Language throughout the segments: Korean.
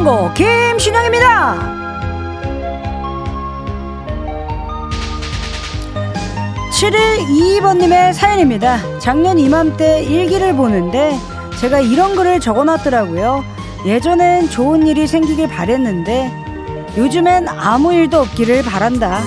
희망곡 김신영입니다. 7일2번님의 사연입니다. 작년 이맘때 일기를 보는데 제가 이런 글을 적어놨더라고요. 예전엔 좋은 일이 생기길 바랬는데 요즘엔 아무 일도 없기를 바란다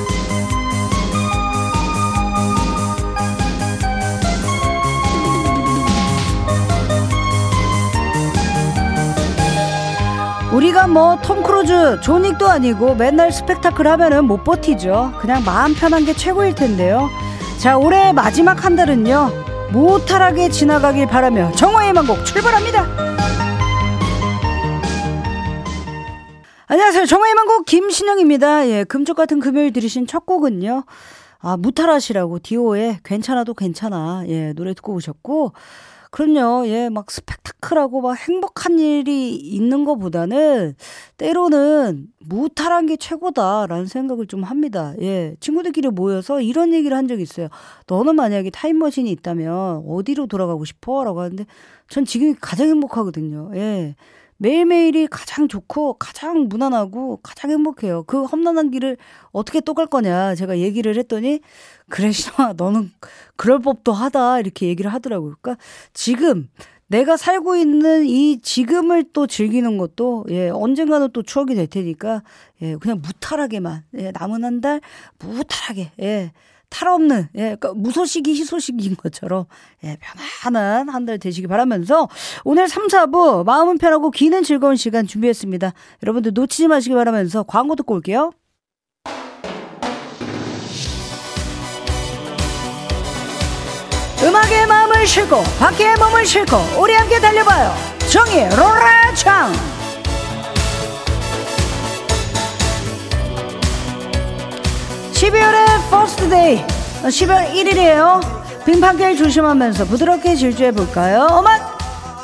우리가 뭐 톰 크루즈, 존 윅도 아니고 맨날 스펙타클 하면은 못 버티죠. 그냥 마음 편한 게 최고일 텐데요. 자, 올해 마지막 한 달은요. 무탈하게 지나가길 바라며 정오의 희망곡 출발합니다. 안녕하세요. 정오의 희망곡 김신영입니다. 예, 금쪽 같은 금요일 들으신 첫 곡은요. 아, 무탈하시라고 디오의 괜찮아도 괜찮아. 예, 노래 듣고 오셨고 그럼요. 예, 막 스펙타클하고 막 행복한 일이 있는 것보다는 때로는 무탈한 게 최고다라는 생각을 좀 합니다. 예, 친구들끼리 모여서 이런 얘기를 한 적이 있어요. 너는 만약에 타임머신이 있다면 어디로 돌아가고 싶어? 라고 하는데 전 지금이 가장 행복하거든요. 예. 매일매일이 가장 좋고 가장 무난하고 가장 행복해요. 그 험난한 길을 어떻게 또 갈 거냐 제가 얘기를 했더니 그래 신아 너는 그럴 법도 하다 이렇게 얘기를 하더라고요. 그러니까 지금 내가 살고 있는 이 지금을 또 즐기는 것도 예 언젠가는 또 추억이 될 테니까 예 그냥 무탈하게만 예 남은 한 달 무탈하게 예 탈 없는 예 그러니까 무소식이 희소식인 것처럼 예 편안한 한 달 되시기 바라면서 오늘 3, 4부 마음은 편하고 귀는 즐거운 시간 준비했습니다. 여러분들 놓치지 마시기 바라면서 광고 듣고 올게요. 음악에 마음을 싣고 박에 몸을 싣고 우리 함께 달려봐요 정희 로라장 12월의 first day 12월 1일이에요. 빙판길 조심하면서 부드럽게 질주해볼까요? 어맛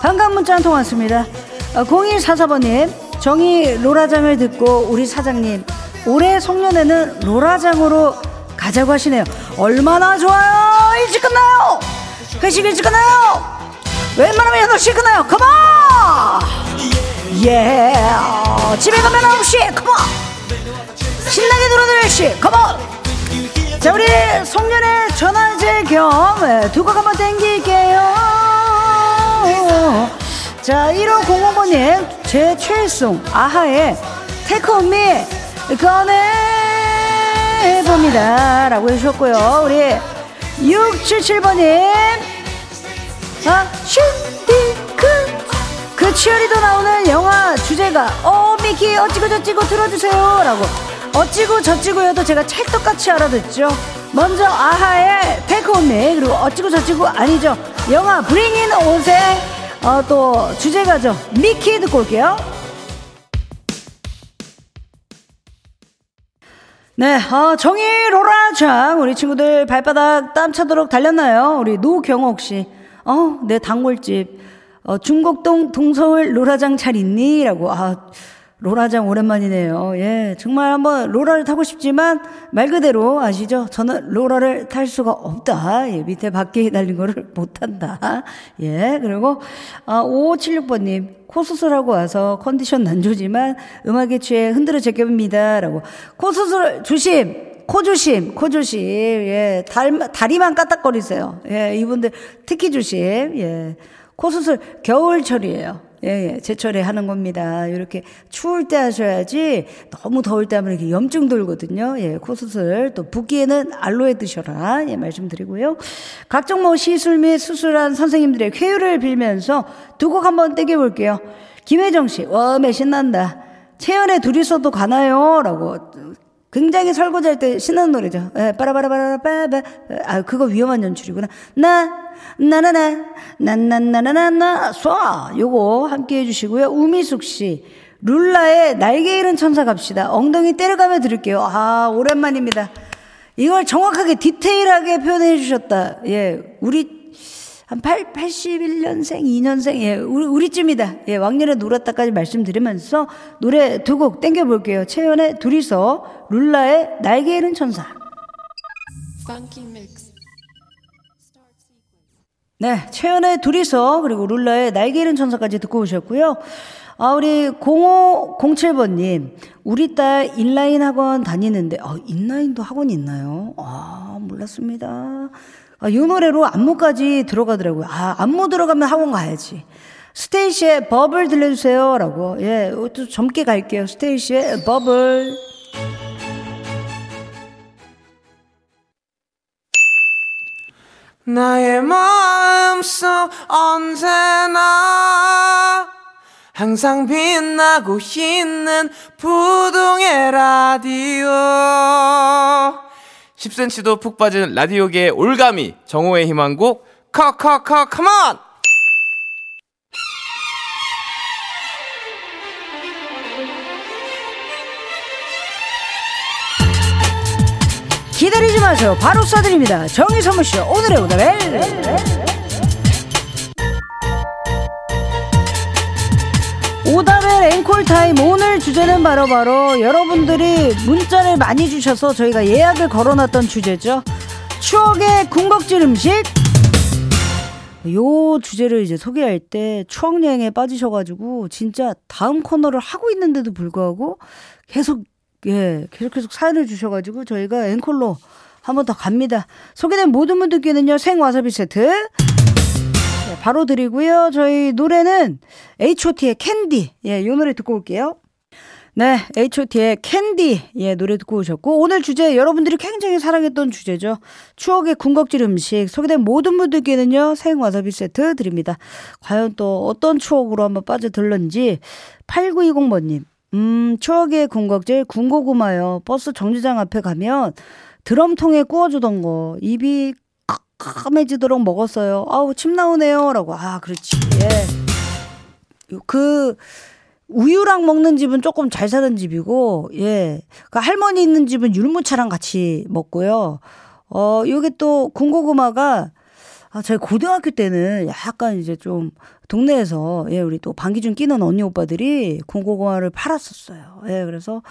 반갑 문자 한 통 왔습니다. 0144번님 정희 로라장을 듣고 우리 사장님 올해 송년회는 로라장으로 가자고 하시네요. 얼마나 좋아요! 일찍 끝나요! 회식 일찍 끝나요! 웬만하면 8시에 끝나요. 컴온 예 집에 가면 9시 컴온 신나게 놀아들 10시 컴온 자 우리 송년회 전화제 겸 예, 두곡 한번 땡길게요. 자 1505번님 제 최애송 아하의 Take On Me 꺼내봅니다. 라고 해주셨고요. 우리 677번님 아 슈디크. 그 치어리더 나오는 영화 주제가 어 미키 어찌고 저찌고 들어주세요. 라고 어찌고 저찌고여도 제가 찰떡같이 알아듣죠. 먼저 아하의 Take On Me 그리고 어찌고 저찌고 아니죠. 영화 Bring It On의 어, 또 주제가죠 미키 듣고 올게요. 네, 어, 정의로라장 우리 친구들 발바닥 땀 차도록 달렸나요? 우리 노경옥 씨, 어, 내 단골집, 어, 중곡동 동서울 로라장 잘 있니? 라고, 아, 로라장 오랜만이네요. 예, 정말 한번 로라를 타고 싶지만 말 그대로 아시죠? 저는 로라를 탈 수가 없다. 예, 밑에 밖에 달린 거를 못 탄다. 예, 그리고 아, 5576번님 코 수술하고 와서 컨디션 난조지만 음악에 취해 흔들어 제껴봅니다라고 코 수술 조심. 코 조심, 코 조심. 예, 달, 다리만 까딱거리세요. 예, 이분들 특히 조심. 예. 코 수술 겨울철이에요. 예, 예, 제철에 하는 겁니다. 이렇게 추울 때 하셔야지 너무 더울 때 하면 이렇게 염증 돌거든요. 예, 코 수술. 또 붓기에는 알로에 드셔라. 예, 말씀드리고요. 각종 뭐 시술 및 수술한 선생님들의 쾌유를 빌면서 두 곡 한번 떼겨볼게요. 김혜정 씨, 와, 매 신난다. 채연의 둘이서도 가나요? 라고. 굉장히 설거지할 때 신나는 노래죠. 예, 빠라바라바라빠바. 아, 그거 위험한 연출이구나. 나, 나나나, 나나나나나나, 쏴! 요거 함께 해주시고요. 우미숙 씨. 룰라의 날개 잃은 천사 갑시다. 엉덩이 때려가며 들을게요. 아, 오랜만입니다. 이걸 정확하게 디테일하게 표현해 주셨다. 예, 우리 한 8, 81년생, 2년생, 예, 우리, 우리쯤이다. 예, 왕년에 놀았다까지 말씀드리면서 노래 두 곡 땡겨볼게요. 채연의 둘이서, 룰라의 날개 잃은 천사. 네, 채연의 둘이서, 그리고 룰라의 날개 잃은 천사까지 듣고 오셨고요. 아, 우리 0507번님, 우리 딸 인라인 학원 다니는데, 어, 인라인도 학원이 있나요? 아, 몰랐습니다. 아, 이 노래로 안무까지 들어가더라고요. 아, 안무 들어가면 학원 가야지. 스테이시의 버블 들려주세요. 라고. 예, 또 젊게 갈게요. 스테이시의 버블. 나의 마음속 언제나 항상 빛나고 있는 부동의 라디오. 10cm도 푹 빠진 라디오계의 올가미 정호의 희망곡 커커커 컴온 기다리지 마세요. 바로 쏴드립니다. 정의 선물쇼 오늘의 오답을 오답의 앵콜 타임 오늘 주제는 바로바로 바로 여러분들이 문자를 많이 주셔서 저희가 예약을 걸어놨던 주제죠. 추억의 군것질 음식. 요 주제를 이제 소개할 때 추억 여행에 빠지셔가지고 진짜 다음 코너를 하고 있는데도 불구하고 계속 예, 계속 계속 사연을 주셔가지고 저희가 앵콜로 한 번 더 갑니다. 소개된 모든 분들께는요, 생와사비 세트. 네, 바로 드리고요. 저희 노래는 H.O.T의 캔디. 예, 요 노래 듣고 올게요. 네, H.O.T의 캔디. 예, 노래 듣고 오셨고, 오늘 주제 여러분들이 굉장히 사랑했던 주제죠. 추억의 군것질 음식. 소개된 모든 분들께는요, 생와사비 세트 드립니다. 과연 또 어떤 추억으로 한번 빠져들는지, 8920번님. 음, 추억의 군것질 군고구마요. 버스 정류장 앞에 가면 드럼통에 구워주던 거 입이 깜깜해지도록 먹었어요. 아우 침 나오네요. 라고 아 그렇지. 예. 그 우유랑 먹는 집은 조금 잘 사는 집이고 예. 그 할머니 있는 집은 율무차랑 같이 먹고요. 어 요게 또 군고구마가 아, 저희 고등학교 때는 약간 이제 좀 동네에서 예, 우리 또 방귀 좀 끼는 언니 오빠들이 군고구마를 팔았었어요. 예, 그래서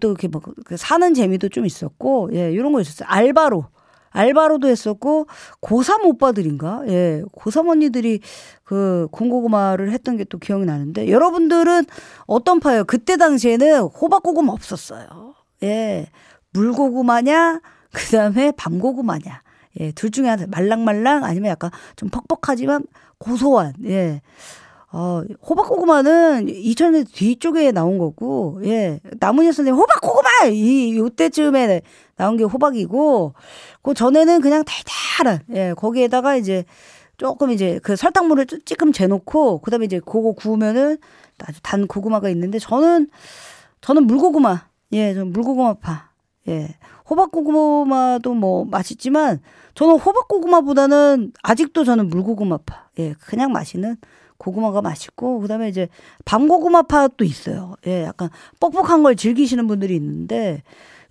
또 이렇게 뭐그 사는 재미도 좀 있었고 예, 이런 거 있었어요. 알바로 알바로도 했었고 고3 오빠들인가? 예. 고3 언니들이 그 군고구마를 했던 게 또 기억이 나는데 여러분들은 어떤 파요? 그때 당시에는 호박고구마 없었어요. 예. 물고구마냐? 그다음에 밤고구마냐? 예, 둘 중에 하나 말랑말랑 아니면 약간 좀 퍽퍽하지만 고소한 예. 어, 호박고구마는 2000년 뒤쪽에 나온 거고, 예. 나문희 선생님, 호박고구마! 이, 요때쯤에 나온 게 호박이고, 그 전에는 그냥 달달한, 예. 거기에다가 이제 조금 이제 그 설탕물을 찌끔 재놓고, 그 다음에 이제 그거 구우면은 아주 단 고구마가 있는데, 저는, 저는 물고구마, 예. 저는 물고구마파, 예. 호박고구마도 뭐 맛있지만, 저는 호박고구마보다는 아직도 저는 물고구마파. 예, 그냥 마시는 고구마가 맛있고 그다음에 이제 밤고구마파도 있어요. 예, 약간 뻑뻑한 걸 즐기시는 분들이 있는데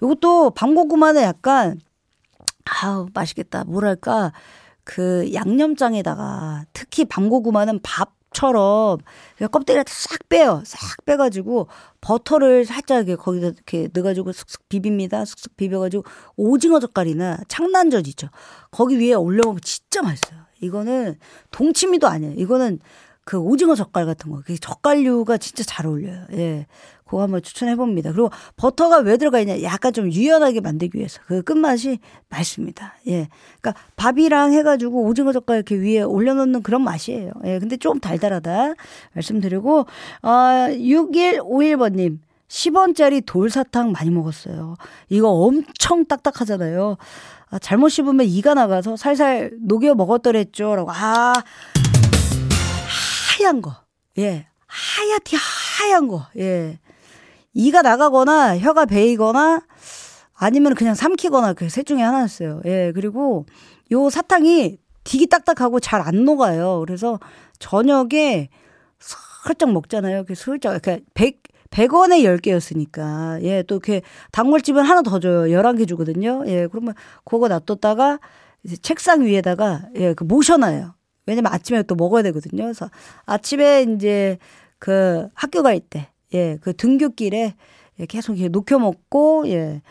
이것도 밤고구마는 약간 아우 맛있겠다. 뭐랄까 그 양념장에다가 특히 밤고구마는 밥 처럼 껍데기를 싹 빼요. 싹 빼가지고 버터를 살짝 거기다 이렇게 넣어가지고 슥슥 비빕니다. 슥슥 비벼가지고 오징어 젓갈이나 창난젓 있죠. 거기 위에 올려먹으면 진짜 맛있어요. 이거는 동치미도 아니에요. 이거는 그 오징어 젓갈 같은 거. 그 젓갈류가 진짜 잘 어울려요. 예. 그거 한번 추천해 봅니다. 그리고 버터가 왜 들어가 있냐? 약간 좀 유연하게 만들기 위해서. 그 끝맛이 맛있습니다. 예. 그러니까 밥이랑 해가지고 오징어 젓갈 이렇게 위에 올려놓는 그런 맛이에요. 예. 근데 좀 달달하다. 말씀드리고, 아, 6151번님. 10원짜리 돌사탕 많이 먹었어요. 이거 엄청 딱딱하잖아요. 아, 잘못 씹으면 이가 나가서 살살 녹여 먹었더랬죠. 라고. 아, 하얀 거. 예. 하얗디 하얀 거. 예. 이가 나가거나 혀가 베이거나 아니면 그냥 삼키거나 그 셋 중에 하나였어요. 예. 그리고 요 사탕이 되게 딱딱하고 잘 안 녹아요. 그래서 저녁에 살짝 먹잖아요. 그 슬쩍, 그러니까 100, 100원에 10개였으니까. 예, 또 이렇게 단골집은 하나 더 줘요. 11개 주거든요. 예, 그러면 그거 놔뒀다가 이제 책상 위에다가 예, 그 모셔놔요. 왜냐면 아침에 또 먹어야 되거든요. 그래서 아침에 이제 그 학교 갈 때, 예, 그 등교길에 예, 계속 이렇게 녹여 먹고, 예.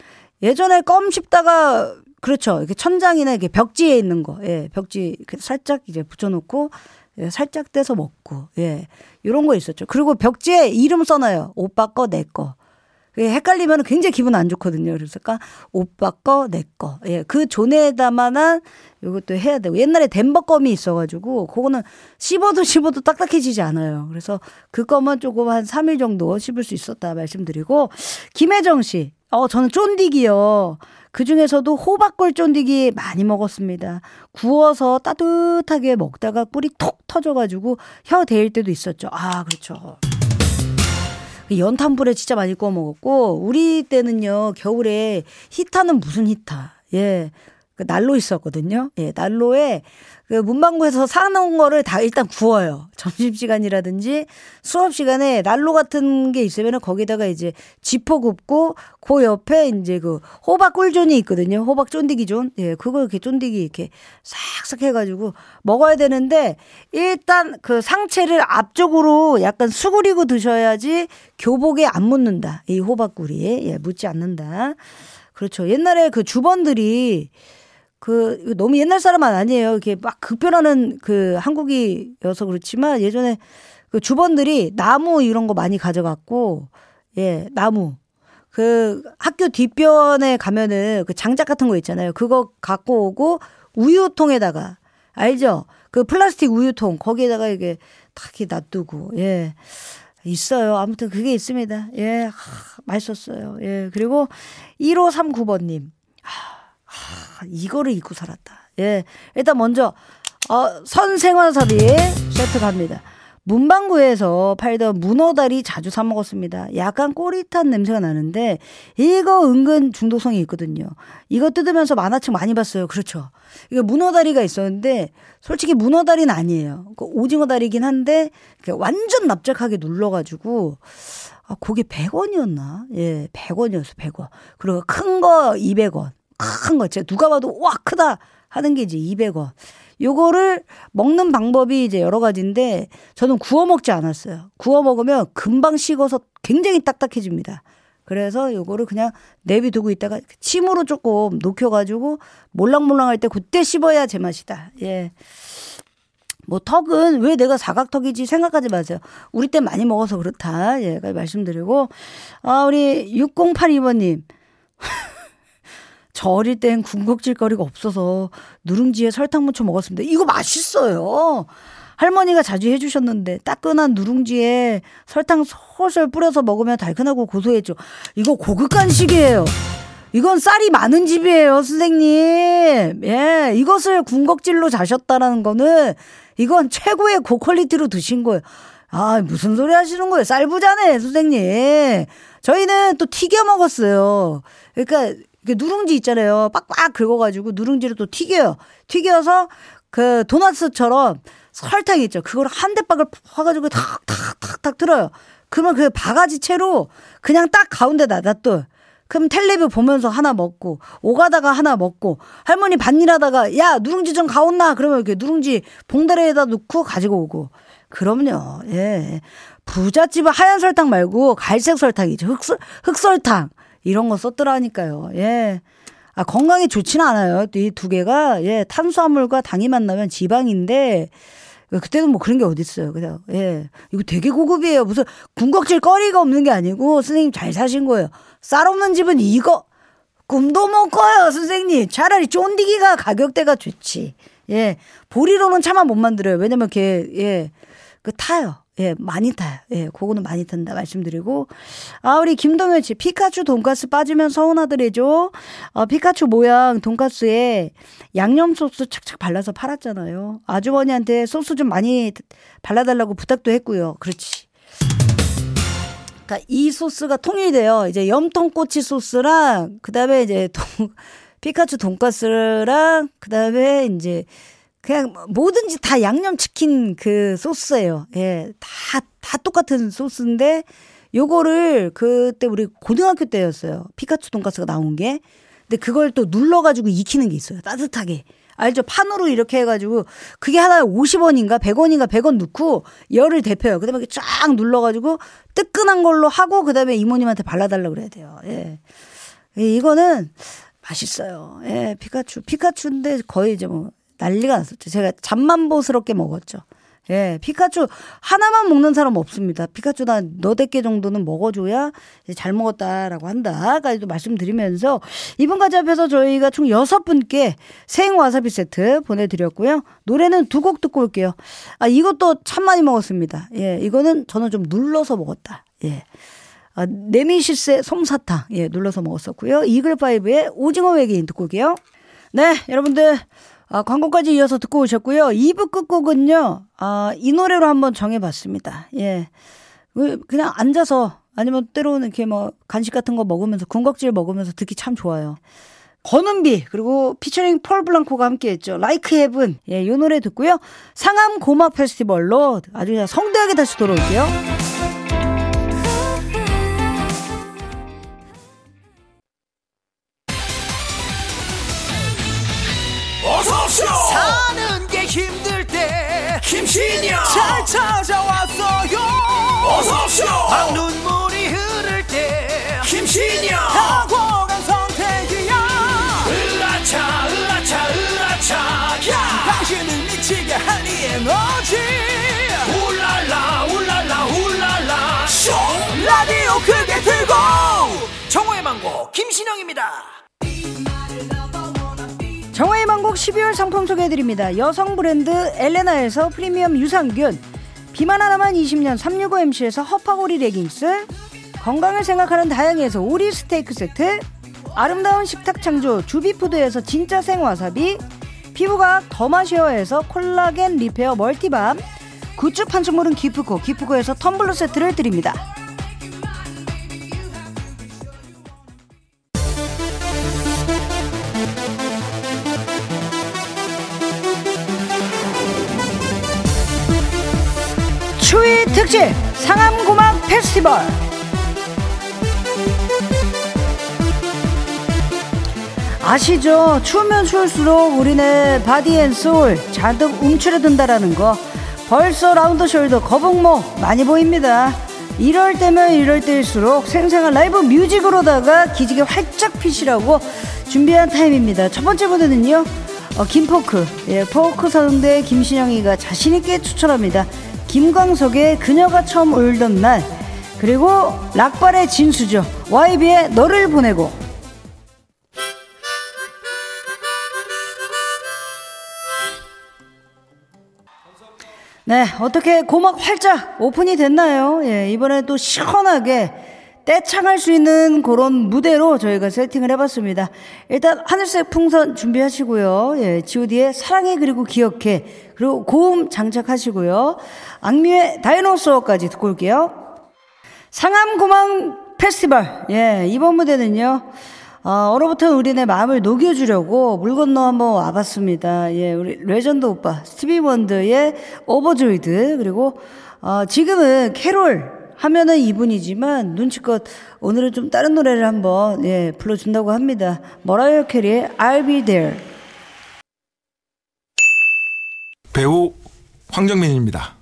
예전에 껌 씹다가 그렇죠. 이렇게 천장이나 이렇게 벽지에 있는 거, 예, 벽지 살짝 이제 붙여 놓고 예, 살짝 떼서 먹고, 예. 요런 거 있었죠. 그리고 벽지에 이름 써 놔요. 오빠 거, 내 거. 헷갈리면 굉장히 기분 안 좋거든요. 그래서 오빠 거, 내 거. 예, 그 존에다만한 요것도 해야 되고. 옛날에 덴버 껌이 있어가지고, 그거는 씹어도 씹어도 딱딱해지지 않아요. 그래서 그 껌은 조금 한 3일 정도 씹을 수 있었다 말씀드리고, 김혜정 씨. 어, 저는 쫀디기요. 그 중에서도 호박골 쫀디기 많이 먹었습니다. 구워서 따뜻하게 먹다가 꿀이 톡 터져가지고 혀 데일 때도 있었죠. 아, 그렇죠. 그 연탄불에 진짜 많이 구워 먹었고, 우리 때는요, 겨울에 히타는 무슨 히타. 예. 그 난로 있었거든요. 예, 난로에 그 문방구에서 사놓은 거를 다 일단 구워요. 점심시간이라든지 수업시간에 난로 같은 게 있으면 거기다가 이제 지펴 굽고 그 옆에 이제 그 호박 꿀zone이 있거든요. 호박 쫀디기 존. 예, 그거 이렇게 쫀디기 이렇게 싹싹 해가지고 먹어야 되는데 일단 그 상체를 앞쪽으로 약간 수그리고 드셔야지 교복에 안 묻는다. 이 호박꿀이. 예, 묻지 않는다. 그렇죠. 옛날에 그 주번들이 그 너무 옛날 사람은 아니에요. 이렇게 막 급변하는 그 한국이어서 그렇지만 예전에 그 주번들이 나무 이런 거 많이 가져갔고 예 나무 그 학교 뒷변에 가면은 그 장작 같은 거 있잖아요. 그거 갖고 오고 우유통에다가 알죠? 그 플라스틱 우유통 거기에다가 이게 탁 이렇게 놔두고 예 있어요. 아무튼 그게 있습니다. 예 하, 맛있었어요. 예 그리고 1539번님 하, 하, 이거를 입고 살았다. 예. 일단 먼저, 어, 선생활섭이 세트 갑니다. 문방구에서 팔던 문어다리 자주 사 먹었습니다. 약간 꼬릿한 냄새가 나는데 이거 은근 중독성이 있거든요. 이거 뜯으면서 만화책 많이 봤어요. 그렇죠. 이거 문어다리가 있었는데 솔직히 문어다리는 아니에요. 그 오징어다리긴 한데 완전 납작하게 눌러가지고 아, 그게 100원이었나? 예, 100원이었어, 100원. 그리고 큰 거 200원. 큰거 있죠. 누가 봐도 와 크다 하는 게 이제 200원. 요거를 먹는 방법이 이제 여러 가지인데 저는 구워 먹지 않았어요. 구워 먹으면 금방 식어서 굉장히 딱딱해집니다. 그래서 요거를 그냥 내비두고 있다가 침으로 조금 녹여가지고 몰랑몰랑할 때 그때 씹어야 제맛이다. 예. 뭐 턱은 왜 내가 사각턱이지 생각하지 마세요. 우리 때 많이 먹어서 그렇다. 예, 말씀드리고 아 우리 6082번님 저 어릴 땐 군것질 거리가 없어서 누룽지에 설탕 묻혀 먹었습니다. 이거 맛있어요. 할머니가 자주 해주셨는데 따끈한 누룽지에 설탕 솔솔 뿌려서 먹으면 달큰하고 고소해져. 이거 고급 간식이에요. 이건 쌀이 많은 집이에요, 선생님. 예, 이것을 군것질로 자셨다라는 거는 이건 최고의 고퀄리티로 드신 거예요. 아, 무슨 소리 하시는 거예요? 쌀부자네, 선생님. 저희는 또 튀겨 먹었어요. 그러니까 그 누룽지 있잖아요. 빡빡 긁어가지고 누룽지를 또 튀겨요. 튀겨서 그 도나츠처럼 설탕 있죠. 그걸 한 대박을 퍼가지고 탁탁탁탁 틀어요. 그러면 그 바가지 채로 그냥 딱 가운데다 놔둬. 그럼 텔레비 보면서 하나 먹고 오가다가 하나 먹고 할머니 반일하다가 야 누룽지 좀 가온나 그러면 이렇게 누룽지 봉다리에다 넣고 가지고 오고 그럼요 예 부잣집은 하얀 설탕 말고 갈색 설탕이죠 흑설 흑설탕 이런 거 썼더라니까요. 예. 아, 건강에 좋지는 않아요. 이 두 개가, 예, 탄수화물과 당이 만나면 지방인데, 그때는 뭐 그런 게 어딨어요. 그냥, 예. 이거 되게 고급이에요. 무슨 군것질 거리가 없는 게 아니고, 선생님 잘 사신 거예요. 쌀 없는 집은 이거, 꿈도 못 꿔요, 선생님. 차라리 쫀디기가 가격대가 좋지. 예. 보리로는 차마 못 만들어요. 왜냐면 걔, 예. 그 타요. 예, 많이 타요. 예, 그거는 많이 탄다 말씀드리고. 아, 우리 김동현 씨, 피카츄 돈가스 빠지면 서운하더래죠. 어, 피카츄 모양 돈가스에 양념 소스 착착 발라서 팔았잖아요. 아주머니한테 소스 좀 많이 발라달라고 부탁도 했고요. 그렇지. 그러니까 이 소스가 통일돼요. 이제 염통꼬치 소스랑, 그 다음에 이제 돈, 피카츄 돈가스랑, 그 다음에 이제 그냥 뭐든지 다 양념치킨 그 소스예요. 예. 다, 다 똑같은 소스인데 요거를 그때 우리 고등학교 때였어요. 피카츄 돈가스가 나온 게. 근데 그걸 또 눌러가지고 익히는 게 있어요. 따뜻하게. 알죠? 판으로 이렇게 해가지고 그게 하나에 50원인가 100원인가 100원 넣고 열을 데펴요. 그 다음에 쫙 눌러가지고 뜨끈한 걸로 하고 그 다음에 이모님한테 발라달라고 그래야 돼요. 예. 이거는 맛있어요. 예, 피카츄. 피카츄인데 거의 이제 뭐 난리가 났었죠. 제가 잠만보스럽게 먹었죠. 예, 피카츄 하나만 먹는 사람 없습니다. 피카츄 나 너댓 개 정도는 먹어줘야 잘 먹었다라고 한다까지도 말씀드리면서 이번 과제 앞에서 저희가 총 여섯 분께 생 와사비 세트 보내드렸고요. 노래는 두 곡 듣고 올게요. 아, 이것도 참 많이 먹었습니다. 예, 이거는 저는 좀 눌러서 먹었다. 예. 아, 네미시스의 솜사탕, 예, 눌러서 먹었었고요. 이글파이브의 오징어 외계인 듣고 올게요. 네, 여러분들. 아, 광고까지 이어서 듣고 오셨고요. 2부 끝곡은요, 아, 이 노래로 한번 정해봤습니다. 예. 그, 그냥 앉아서, 아니면 때로는 이렇게 뭐, 간식 같은 거 먹으면서, 군것질 먹으면서 듣기 참 좋아요. 권은비, 그리고 피처링 펄 블랑코가 함께 했죠. Like Heaven. 예, 요 노래 듣고요. 상암 고막 페스티벌로 아주 성대하게 다시 돌아올게요. 찾아왔어요. 어서오쇼 눈물이 흐를 때 김신영 탁월한 선택이야. 으라차 으라차 으라차. 야. 당신을 미치게 한이 에너지. 울랄라 울랄라 울랄라. 쇼. 라디오 크게 틀고. 정호의 망고 김신영입니다. 정화의 망곡 12월 상품 소개해드립니다. 여성 브랜드 엘레나에서 프리미엄 유산균, 비만 하나만 20년 365MC에서 허파고리 레깅스, 건강을 생각하는 다향에서 오리 스테이크 세트, 아름다운 식탁 창조 주비푸드에서 진짜 생와사비, 피부가 더마쉐어에서 콜라겐 repair multi balm, 굿즈 판촉물은 기프코, 기프코에서 텀블러 세트를 드립니다. 특집 상암고막 페스티벌. 아시죠? 추우면 추울수록 우리네 body and soul 잔뜩 움츠러든다라는 거. 벌써 round shoulder 거북목 많이 보입니다. 이럴 때면 이럴 때일수록 생생한 live music으로다가 기지개 활짝 피시라고 준비한 타임입니다. 첫 번째 무대는요 어, 김포크. 예, 포크 선대 김신영이가 자신있게 추천합니다 김광석의 그녀가 처음 울던 날 그리고 락발의 진수죠. YB의 너를 보내고. 네 어떻게 고막 활짝 오픈이 됐나요? 예, 이번에 또 시원하게 떼창할 수 있는 그런 무대로 저희가 세팅을 해봤습니다. 일단 하늘색 풍선 준비하시고요. 예, G.O.D의 사랑해 그리고 기억해 그리고 고음 장착하시고요. 악뮤의 Dinosaur까지 듣고 올게요. 상암고막 페스티벌 예, 이번 무대는요. 어, 얼어붙은 우리네 마음을 녹여주려고 물 건너 한번 와봤습니다. 예, 우리 레전드 오빠 스티비 원더의 Overjoyed 그리고 어, 지금은 캐롤 하면은 이분이지만 눈치껏 오늘은 좀 다른 노래를 한번 예, 불러준다고 합니다. 머라이어 캐리의 I'll Be There. 배우 황정민입니다.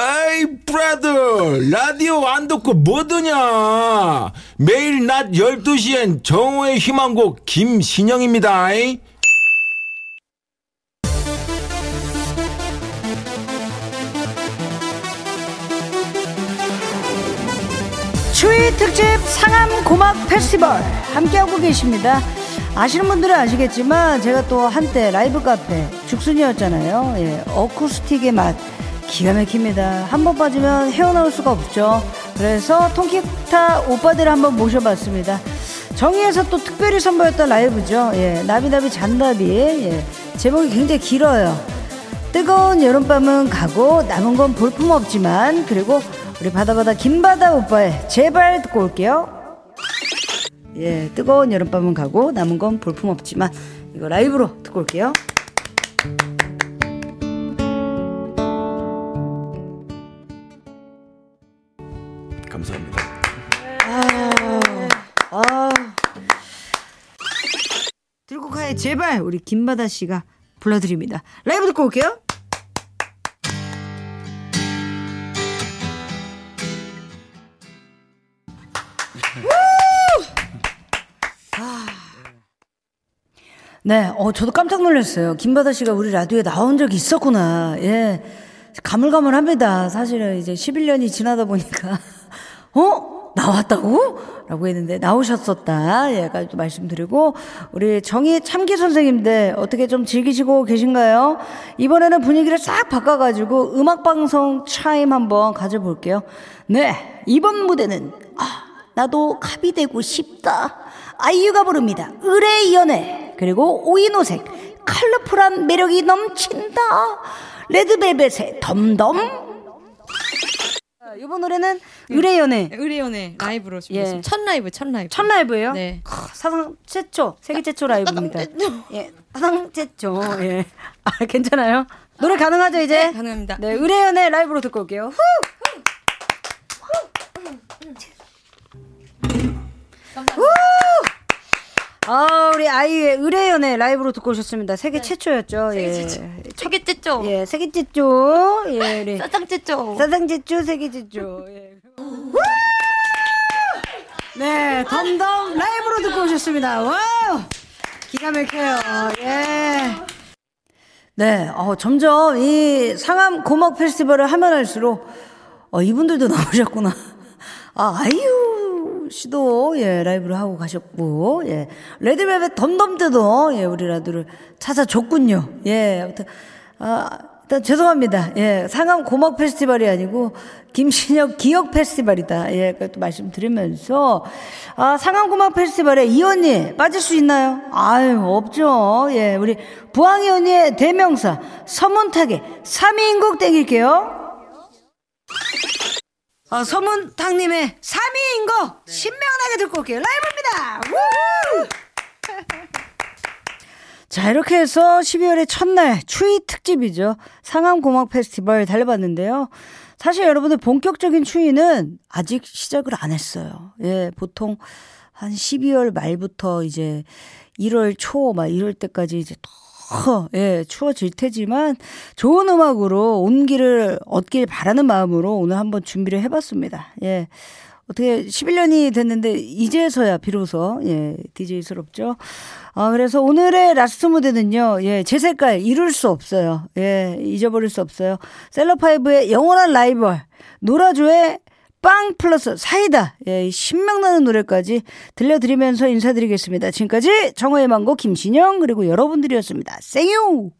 에이 브라더 라디오 안 듣고 뭐드냐 매일 낮 12시엔 정오의 희망곡 김신영입니다 추위 상암 고막 페스티벌 함께하고 계십니다. 아시는 분들은 아시겠지만 제가 또 한때 라이브 카페 죽순이었잖아요. 예, 어쿠스틱의 맛 기가 막힙니다. 한 번 빠지면 헤어나올 수가 없죠. 그래서 통기타 오빠들을 한번 모셔봤습니다. 정의에서 또 특별히 선보였던 라이브죠. 예, 나비나비 잔나비. 예, 제목이 굉장히 길어요. 뜨거운 여름밤은 가고 남은 건 볼품 없지만 그리고 우리 바다바다 김바다 오빠의 제발 듣고 올게요. 예, 뜨거운 여름밤은 가고 남은 건 볼품 없지만 이거 라이브로 듣고 올게요. 감사합니다. 아. 들고 가요 제발 우리 김바다 씨가 불러드립니다. 라이브 듣고 올게요. 네, 어, 저도 깜짝 놀랐어요. 김바다 씨가 우리 라디오에 나온 적이 있었구나. 예. 가물가물합니다. 사실은 이제 11년이 지나다 보니까, 어? 나왔다고? 라고 했는데, 나오셨었다. 예, 까지 또 말씀드리고, 우리 정희 참기 선생님들 어떻게 좀 즐기시고 계신가요? 이번에는 분위기를 싹 바꿔가지고 음악방송 차임 한번 가져볼게요. 네, 이번 무대는, 아, 나도 갑이 되고 싶다. 아이유가 부릅니다. 을의 연애. 그리고 오인오색. 컬러풀한 매력이 넘친다. 레드벨벳의 Dumb Dumb. 이번 노래는 을의 연애. 을의 연애 라이브로 준비했습니다. 예. 첫 라이브, 첫 라이브. 첫 라이브예요? 네. 크, 사상 최초, 세계 최초 라이브입니다. 예, 사상 최초. 예. 아, 괜찮아요? 노래 가능하죠, 이제? 네, 가능합니다. 네, 을의 연애 라이브로 듣고 올게요. 후! 후! 아, 우리 아이유의 의뢰연애 라이브로 듣고 오셨습니다. 세계 최초였죠. 예. 세계 쨌죠? 예, 세계 최초. 예, 우리. 짜장 쨌죠? 사상 제주 세계 제주 예. 네 덤덤 라이브로 듣고 오셨습니다 와우 기가 막혀요 예. 네 어, 점점 이 상암 고막 페스티벌을 하면 할수록 어, 이분들도 나오셨구나 아 아이유 씨도 예 라이브를 하고 가셨고 예 레드벨벳 덤덤 때도 예 우리 라디오를 찾아줬군요 예 아무튼 아 일단 죄송합니다. 예, 상암 고막 페스티벌이 아니고 김신혁 기억 페스티벌이다. 예, 그것도 말씀드리면서 아 상암 고막 페스티벌에 이 언니 빠질 수 있나요? 아유 없죠. 예, 우리 부항이 언니의 대명사 서문탁의 3위인곡 땡길게요. 아, 서문탁님의 3위인곡 신명나게 듣고 올게요. 라이브입니다. 우후! 자, 이렇게 해서 12월의 첫날 추위 특집이죠. 상암 고막 페스티벌 달려봤는데요. 사실 여러분들 본격적인 추위는 아직 시작을 안 했어요. 예, 보통 한 12월 말부터 이제 1월 초 막 이럴 때까지 이제 더, 예, 추워질 테지만 좋은 음악으로 온기를 얻길 바라는 마음으로 오늘 한번 준비를 해봤습니다. 예. 어떻게 11년이 됐는데 이제서야 비로소 예 DJ스럽죠. 아 그래서 오늘의 last 무대는요. 예, 제 색깔 잃을 수 없어요. 예, 잊어버릴 수 없어요. 셀럽파이브의 영원한 라이벌 노라조의 빵 플러스 사이다. 예, 이 신명나는 노래까지 들려드리면서 인사드리겠습니다. 지금까지 정오의 희망곡 김신영 그리고 여러분들이었습니다. Thank you.